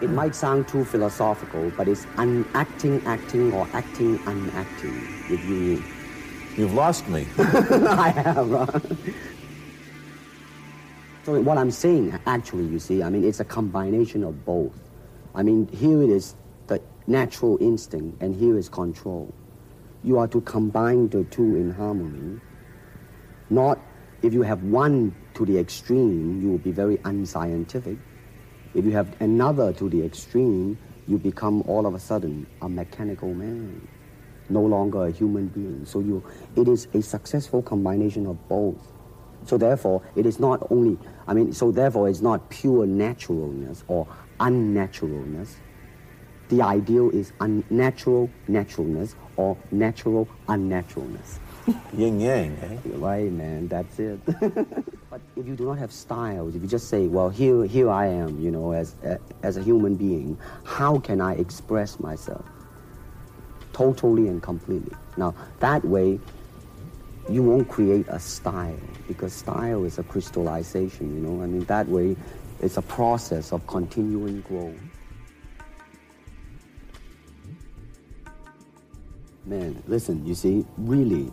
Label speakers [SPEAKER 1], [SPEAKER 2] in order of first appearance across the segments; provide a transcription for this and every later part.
[SPEAKER 1] It might sound too philosophical, but it's unacting, acting, or acting, unacting, if you
[SPEAKER 2] You've lost me.
[SPEAKER 1] I have. Uh, so what I'm saying, actually, you see, I mean, it's a combination of both. I mean, here it is the natural instinct, and here is control. You are to combine the two in harmony. Not if you have one to the extreme, you will be very unscientific. If you have another to the extreme, you become all of a sudden a mechanical man no longer a human being. So you, it is a successful combination of both. So therefore, it is not only, I mean, so therefore it's not pure naturalness or unnaturalness. The ideal is unnatural naturalness or natural unnaturalness.
[SPEAKER 2] Yin yang, eh?
[SPEAKER 1] Right, man, that's it. but if you do not have styles, if you just say, well, here, here I am, you know, as, as a human being, how can I express myself? totally and completely. Now, that way, you won't create a style because style is a crystallization, you know. I mean, that way, it's a process of continuing growth. Man, listen, you see, really,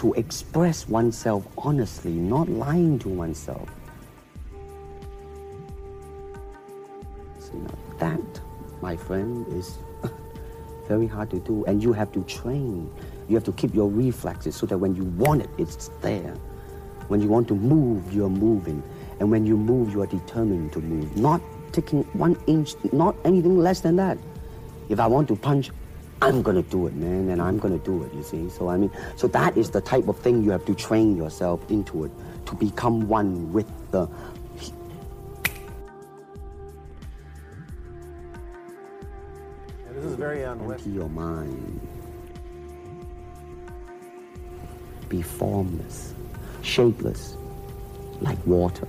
[SPEAKER 1] to express oneself honestly, not lying to oneself. See, now that, my friend, is very hard to do. And you have to train. You have to keep your reflexes so that when you want it, it's there. When you want to move, you're moving. And when you move, you are determined to move. Not taking one inch, not anything less than that. If I want to punch, I'm gonna do it, man, and I'm gonna do it, you see. So I mean, so that is the type of thing you have to train yourself into it, to become one with the This is
[SPEAKER 2] very unwitting.
[SPEAKER 1] Empty your mind. Be formless, shapeless, like water.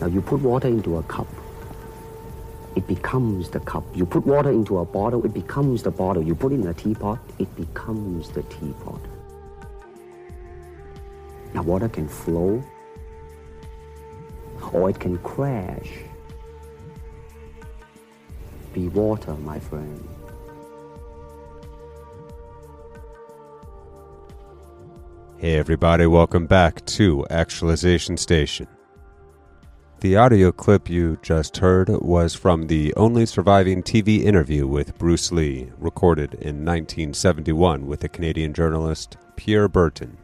[SPEAKER 1] Now you put water into a cup, it becomes the cup. You put water into a bottle, it becomes the bottle. You put it in a teapot, it becomes the teapot. Now water can flow, or it can crash be water, my friend.
[SPEAKER 3] Hey, everybody, welcome back to Actualization Station. The audio clip you just heard was from the only surviving TV interview with Bruce Lee, recorded in 1971 with the Canadian journalist Pierre Berton.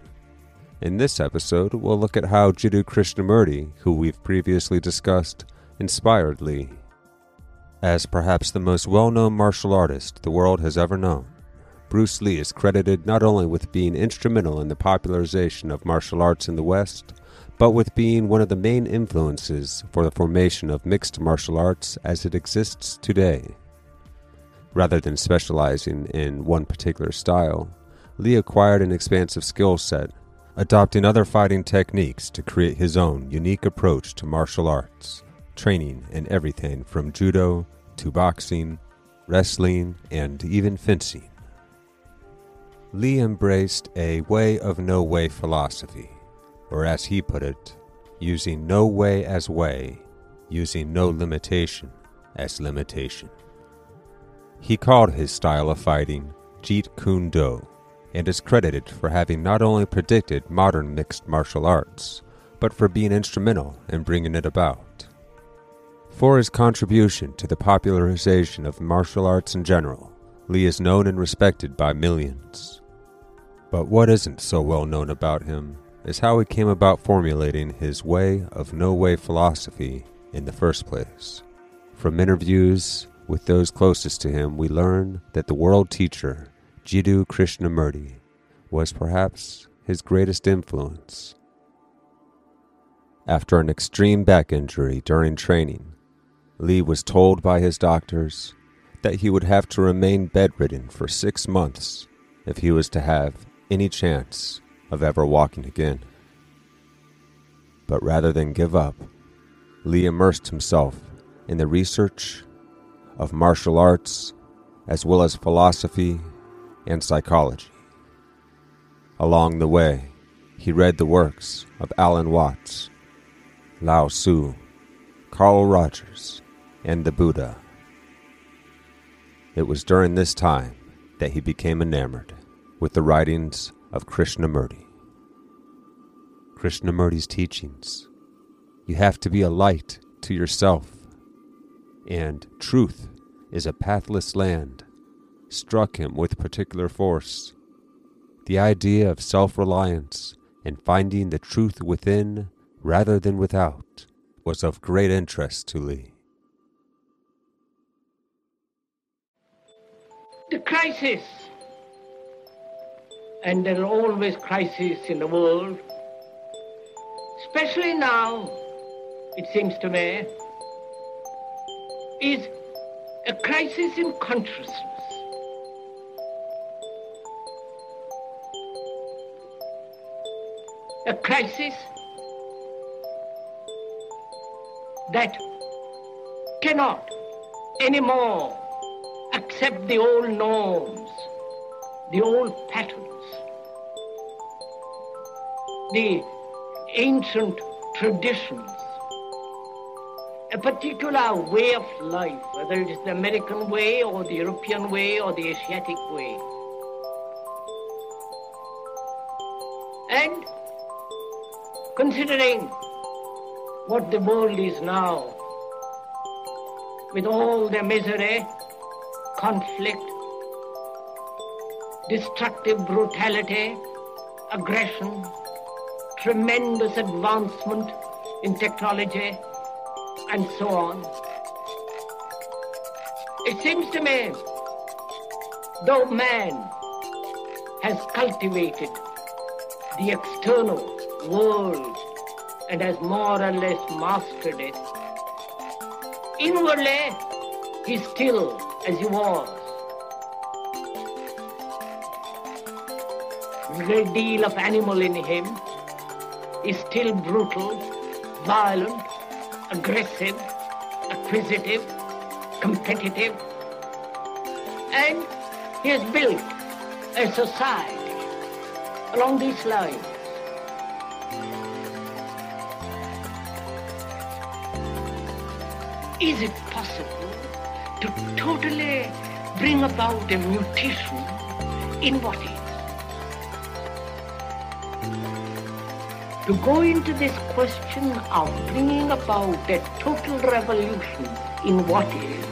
[SPEAKER 3] In this episode, we'll look at how Jiddu Krishnamurti, who we've previously discussed, inspired Lee as perhaps the most well known martial artist the world has ever known, Bruce Lee is credited not only with being instrumental in the popularization of martial arts in the West, but with being one of the main influences for the formation of mixed martial arts as it exists today. Rather than specializing in one particular style, Lee acquired an expansive skill set, adopting other fighting techniques to create his own unique approach to martial arts training in everything from judo to boxing, wrestling, and even fencing. Lee embraced a way of no way philosophy, or as he put it, using no way as way, using no limitation as limitation. He called his style of fighting Jeet Kune Do and is credited for having not only predicted modern mixed martial arts, but for being instrumental in bringing it about. For his contribution to the popularization of martial arts in general, Lee is known and respected by millions. But what isn't so well known about him is how he came about formulating his way of no way philosophy in the first place. From interviews with those closest to him, we learn that the world teacher, Jiddu Krishnamurti, was perhaps his greatest influence. After an extreme back injury during training, Lee was told by his doctors that he would have to remain bedridden for six months if he was to have any chance of ever walking again. But rather than give up, Lee immersed himself in the research of martial arts as well as philosophy and psychology. Along the way, he read the works of Alan Watts, Lao Tzu, Carl Rogers, and the Buddha. It was during this time that he became enamored with the writings of Krishnamurti. Krishnamurti's teachings. You have to be a light to yourself, and truth is a pathless land, struck him with particular force. The idea of self reliance and finding the truth within rather than without was of great interest to Lee.
[SPEAKER 4] The crisis, and there are always crises in the world, especially now, it seems to me, is a crisis in consciousness. A crisis that cannot anymore accept the old norms, the old patterns, the ancient traditions, a particular way of life, whether it is the American way or the European way or the Asiatic way. And considering what the world is now, with all the misery, conflict, destructive brutality, aggression, tremendous advancement in technology, and so on. It seems to me, though man has cultivated the external world and has more or less mastered it, inwardly he's still as he was. A great deal of animal in him is still brutal, violent, aggressive, acquisitive, competitive, and he has built a society along these lines. Is it possible to totally bring about a mutation in what is? To go into this question of bringing about a total revolution in what is,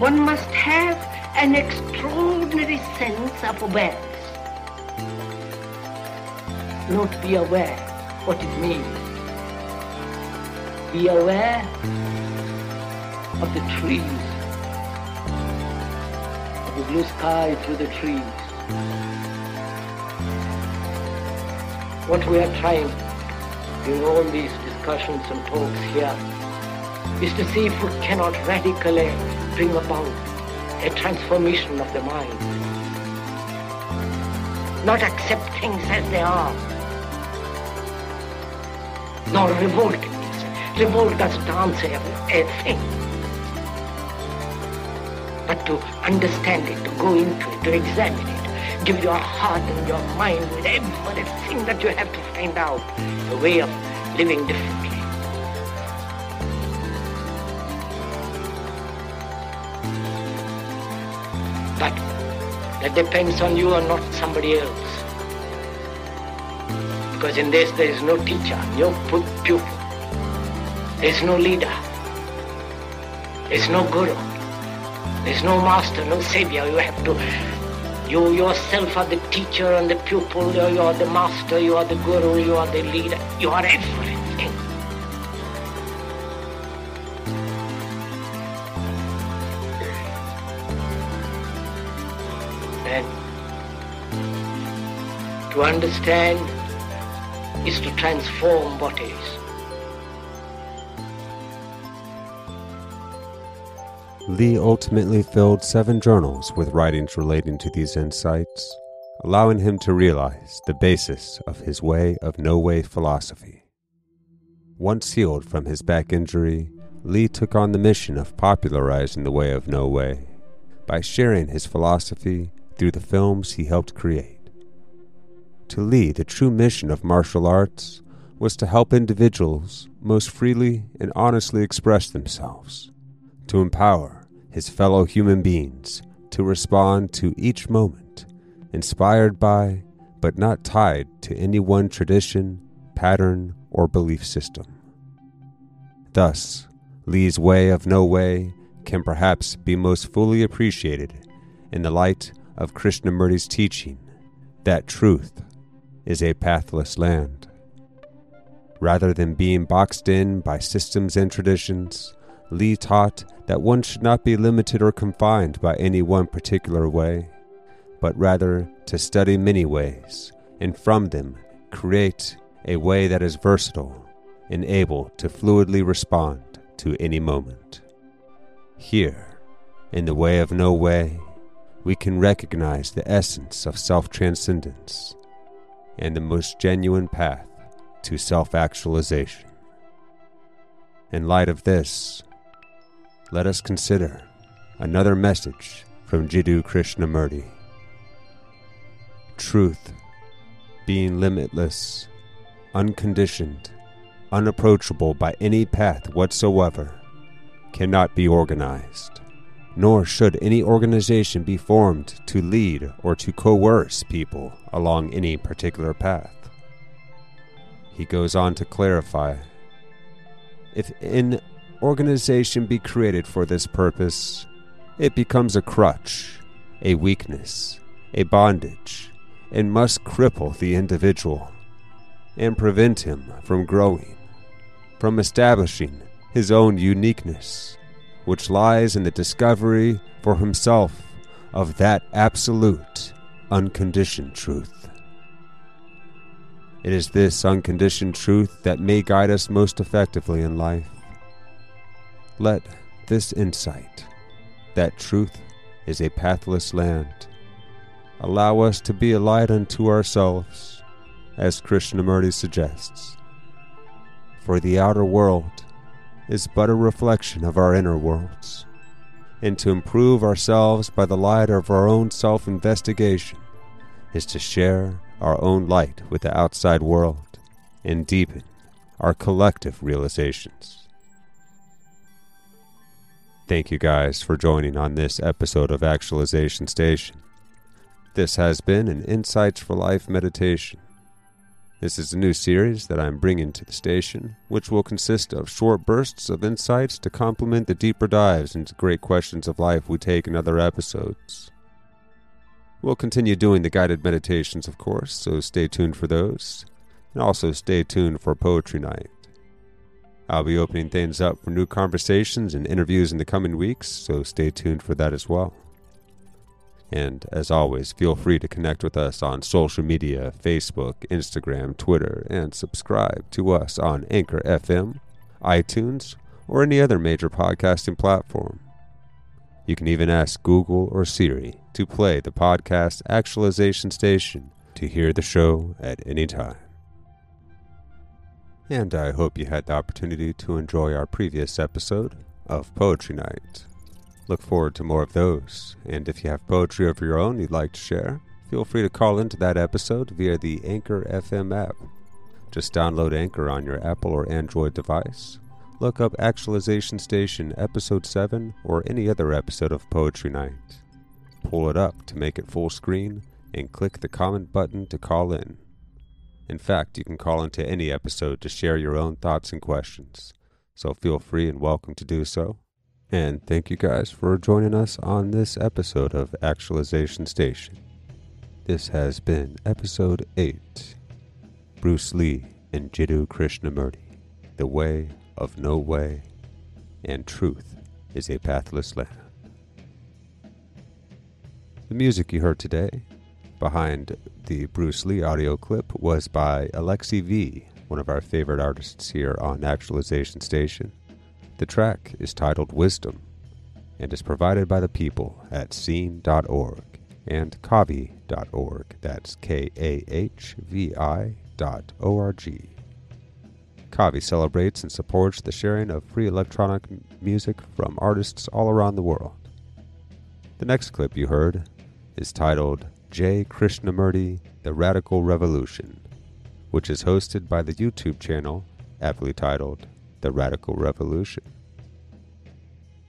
[SPEAKER 4] one must have an extraordinary sense of awareness. Not be aware what it means. Be aware of the trees, of the blue sky through the trees. What we are trying in all these discussions and talks here is to see if we cannot radically bring about a transformation of the mind. Not accept things as they are, nor revolt against. Revolt doesn't answer everything but to understand it, to go into it, to examine it. Give your heart and your mind with everything that you have to find out a way of living differently. But that depends on you and not somebody else. Because in this there is no teacher, no pupil. There is no leader. There is no guru. There's no master, no savior. You have to. You yourself are the teacher and the pupil. You are the master. You are the guru. You are the leader. You are everything. And to understand is to transform what is.
[SPEAKER 3] Lee ultimately filled seven journals with writings relating to these insights, allowing him to realize the basis of his way of no way philosophy. Once healed from his back injury, Lee took on the mission of popularizing the way of no way by sharing his philosophy through the films he helped create. To Lee, the true mission of martial arts was to help individuals most freely and honestly express themselves to empower his fellow human beings to respond to each moment, inspired by, but not tied to any one tradition, pattern, or belief system. Thus, Lee's way of no way can perhaps be most fully appreciated in the light of Krishnamurti's teaching that truth is a pathless land. Rather than being boxed in by systems and traditions, Lee taught that one should not be limited or confined by any one particular way, but rather to study many ways, and from them create a way that is versatile and able to fluidly respond to any moment. Here, in the way of no way, we can recognize the essence of self transcendence and the most genuine path to self actualization. In light of this, let us consider another message from Jiddu Krishnamurti. Truth, being limitless, unconditioned, unapproachable by any path whatsoever, cannot be organized, nor should any organization be formed to lead or to coerce people along any particular path. He goes on to clarify if an organization be created for this purpose, it becomes a crutch, a weakness, a bondage, and must cripple the individual and prevent him from growing, from establishing his own uniqueness, which lies in the discovery for himself of that absolute, unconditioned truth. It is this unconditioned truth that may guide us most effectively in life. Let this insight, that truth is a pathless land, allow us to be a light unto ourselves, as Krishnamurti suggests. For the outer world is but a reflection of our inner worlds, and to improve ourselves by the light of our own self investigation is to share our own light with the outside world and deepen our collective realizations. Thank you guys for joining on this episode of Actualization Station. This has been an Insights for Life meditation. This is a new series that I'm bringing to the station, which will consist of short bursts of insights to complement the deeper dives into great questions of life we take in other episodes. We'll continue doing the guided meditations, of course, so stay tuned for those. And also stay tuned for Poetry Night. I'll be opening things up for new conversations and interviews in the coming weeks, so stay tuned for that as well. And as always, feel free to connect with us on social media Facebook, Instagram, Twitter, and subscribe to us on Anchor FM, iTunes, or any other major podcasting platform. You can even ask Google or Siri to play the podcast Actualization Station to hear the show at any time and I hope you had the opportunity to enjoy our previous episode of Poetry Night. Look forward to more of those, and if you have poetry of your own you'd like to share, feel free to call into that episode via the Anchor FM app. Just download Anchor on your Apple or Android device. Look up Actualization Station Episode 7 or any other episode of Poetry Night. Pull it up to make it full screen and click the comment button to call in. In fact, you can call into any episode to share your own thoughts and questions, so feel free and welcome to do so. And thank you guys for joining us on this episode of Actualization Station. This has been episode 8 Bruce Lee and Jiddu Krishnamurti The Way of No Way and Truth is a Pathless Land. The music you heard today behind the Bruce Lee audio clip was by Alexi V, one of our favorite artists here on Actualization Station. The track is titled Wisdom and is provided by the people at scene.org and kahvi.org. That's K A H V I dot O R G. Kahvi celebrates and supports the sharing of free electronic music from artists all around the world. The next clip you heard is titled J. Krishnamurti The Radical Revolution, which is hosted by the YouTube channel aptly titled The Radical Revolution.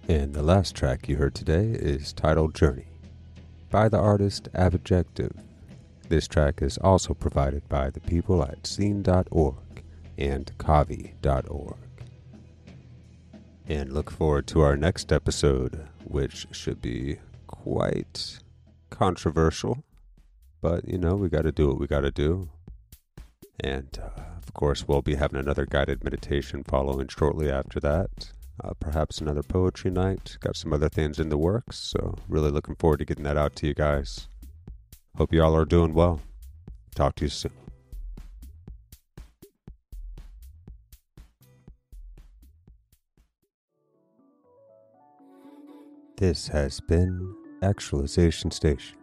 [SPEAKER 3] And the last track you heard today is titled Journey by the artist Abjective. This track is also provided by the people at scene.org and kahvi.org. And look forward to our next episode, which should be quite controversial. But, you know, we got to do what we got to do. And, uh, of course, we'll be having another guided meditation following shortly after that. Uh, perhaps another poetry night. Got some other things in the works, so really looking forward to getting that out to you guys. Hope you all are doing well. Talk to you soon. This has been Actualization Station.